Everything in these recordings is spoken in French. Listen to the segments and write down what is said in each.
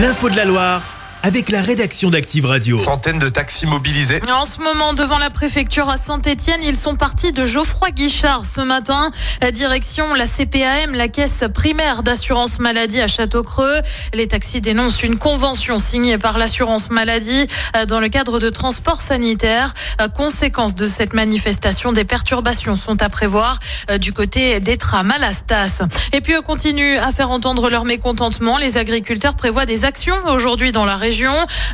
L'info de la Loire avec la rédaction d'Active Radio. Centaines de taxis mobilisés. En ce moment, devant la préfecture à Saint-Etienne, ils sont partis de Geoffroy Guichard ce matin. Direction la CPAM, la caisse primaire d'assurance maladie à Château-Creux. Les taxis dénoncent une convention signée par l'assurance maladie euh, dans le cadre de transport sanitaire. Euh, conséquence de cette manifestation, des perturbations sont à prévoir euh, du côté des trams à la Stas. Et puis, eux continuent à faire entendre leur mécontentement. Les agriculteurs prévoient des actions aujourd'hui dans la région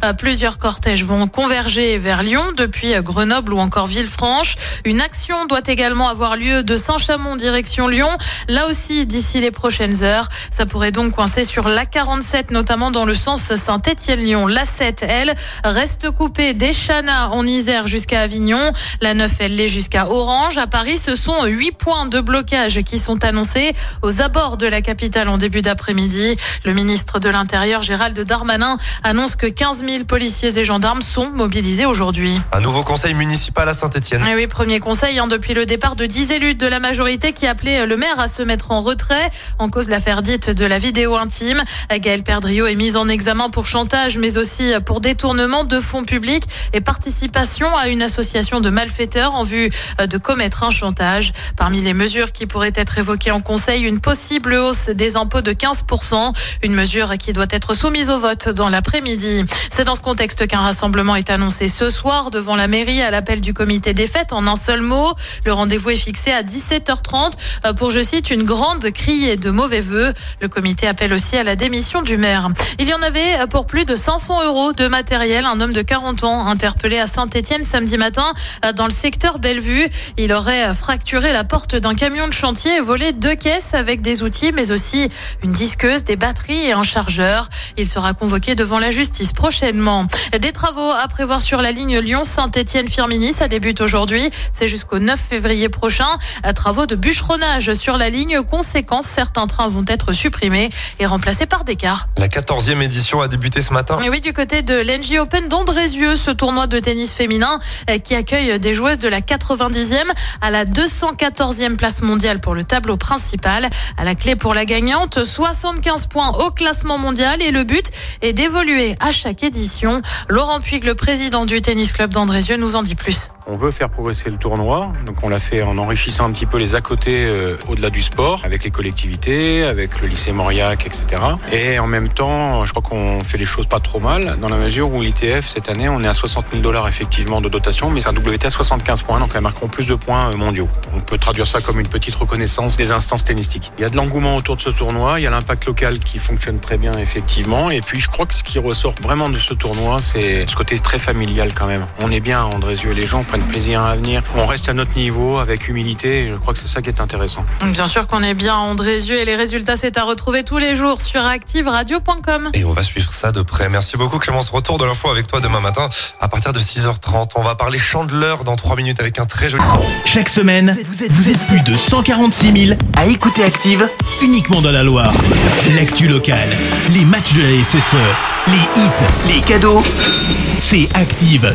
euh, plusieurs cortèges vont converger vers Lyon depuis Grenoble ou encore Villefranche. Une action doit également avoir lieu de Saint-Chamond direction Lyon. Là aussi, d'ici les prochaines heures, ça pourrait donc coincer sur l'A47, notamment dans le sens Saint-Étienne-Lyon. La 7, elle, reste coupée d'Echana en Isère jusqu'à Avignon. La 9, elle l'est jusqu'à Orange. À Paris, ce sont huit points de blocage qui sont annoncés aux abords de la capitale en début d'après-midi. Le ministre de l'Intérieur, Gérald Darmanin, annonce que 15 000 policiers et gendarmes sont mobilisés aujourd'hui. Un nouveau conseil municipal à Saint-Etienne. Eh oui, premier conseil hein, depuis le départ de 10 élus de la majorité qui appelaient le maire à se mettre en retrait en cause de l'affaire dite de la vidéo intime. Gaël Perdriau est mise en examen pour chantage mais aussi pour détournement de fonds publics et participation à une association de malfaiteurs en vue de commettre un chantage. Parmi les mesures qui pourraient être évoquées en conseil, une possible hausse des impôts de 15%, une mesure qui doit être soumise au vote dans l'après-midi. C'est dans ce contexte qu'un rassemblement est annoncé ce soir devant la mairie à l'appel du comité des fêtes en un seul mot. Le rendez-vous est fixé à 17h30 euh, pour, je cite, une grande criée de mauvais vœux. Le comité appelle aussi à la démission du maire. Il y en avait pour plus de 500 euros de matériel. Un homme de 40 ans interpellé à Saint-Etienne samedi matin dans le secteur Bellevue. Il aurait fracturé la porte d'un camion de chantier et volé deux caisses avec des outils, mais aussi une disqueuse, des batteries et un chargeur. Il sera convoqué devant la justice prochainement. Des travaux à prévoir sur la ligne Lyon-Saint-Étienne-Firminy. Ça débute aujourd'hui. C'est jusqu'au 9 février prochain. Travaux de bûcheronnage sur la ligne. Conséquence, certains trains vont être supprimés et remplacés par des cars. La 14e édition a débuté ce matin. Et oui, du côté de l'NG Open d'Andrézieux, ce tournoi de tennis féminin euh, qui accueille des joueuses de la 90e à la 214e place mondiale pour le tableau principal. À la clé pour la gagnante, 75 points au classement mondial et le but est d'évoluer à chaque édition. Laurent Puig, le président du tennis club d'Andrézieux, nous en dit plus. On veut faire progresser le tournoi, donc on l'a fait en enrichissant un petit peu les à côté euh, au-delà du sport, avec les collectivités, avec le lycée Mauriac, etc. Et en même temps, je crois qu'on fait les choses pas trop mal, dans la mesure où l'ITF, cette année, on est à 60 000 dollars effectivement de dotation, mais c'est un WT à 75 points, donc elles marqueront plus de points euh, mondiaux. On peut traduire ça comme une petite reconnaissance des instances tennistiques. Il y a de l'engouement autour de ce tournoi, il y a l'impact local qui fonctionne très bien effectivement, et puis je crois que ce qui ressort vraiment de ce tournoi, c'est ce côté très familial quand même. On est bien à Andrézieux, les gens prennent plaisir à venir. On reste à notre niveau avec humilité. je crois que c'est ça qui est intéressant. Bien sûr qu'on est bien à Andrézieux et les résultats, c'est à retrouver tous les jours sur activeradio.com. Et on va suivre ça de près. Merci beaucoup Clémence. Retour de l'info avec toi demain matin à partir de 6h30. On va parler chandeleur dans 3 minutes avec un très joli... Chaque semaine, vous êtes plus de 146 000 à écouter Active uniquement dans la Loire. L'actu locale, les matchs de la SSE, les hits, les cadeaux, c'est Active.